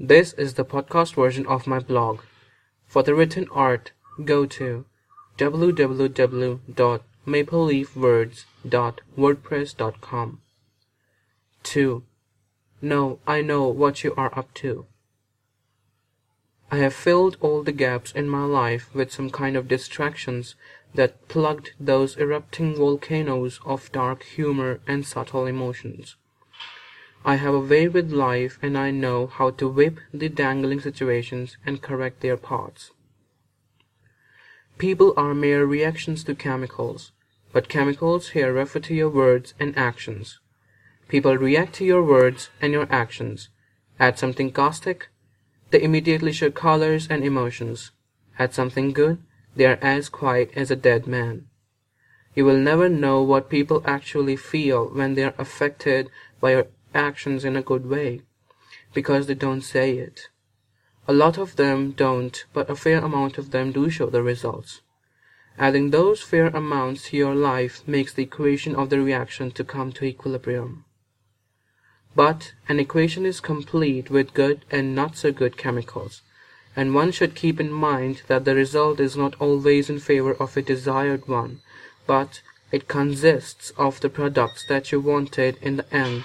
This is the podcast version of my blog. For the written art, go to www.mapleleafwords.wordpress.com. 2. No, I know what you are up to. I have filled all the gaps in my life with some kind of distractions that plugged those erupting volcanoes of dark humor and subtle emotions. I have a way with life and I know how to whip the dangling situations and correct their parts. People are mere reactions to chemicals, but chemicals here refer to your words and actions. People react to your words and your actions. Add something caustic, they immediately show colors and emotions. Add something good, they are as quiet as a dead man. You will never know what people actually feel when they are affected by your actions in a good way, because they don't say it. A lot of them don't, but a fair amount of them do show the results. Adding those fair amounts to your life makes the equation of the reaction to come to equilibrium. But an equation is complete with good and not so good chemicals, and one should keep in mind that the result is not always in favor of a desired one, but it consists of the products that you wanted in the end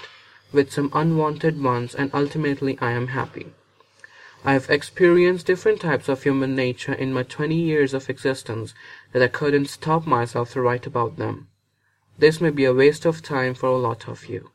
with some unwanted ones and ultimately I am happy. I have experienced different types of human nature in my 20 years of existence that I couldn't stop myself to write about them. This may be a waste of time for a lot of you.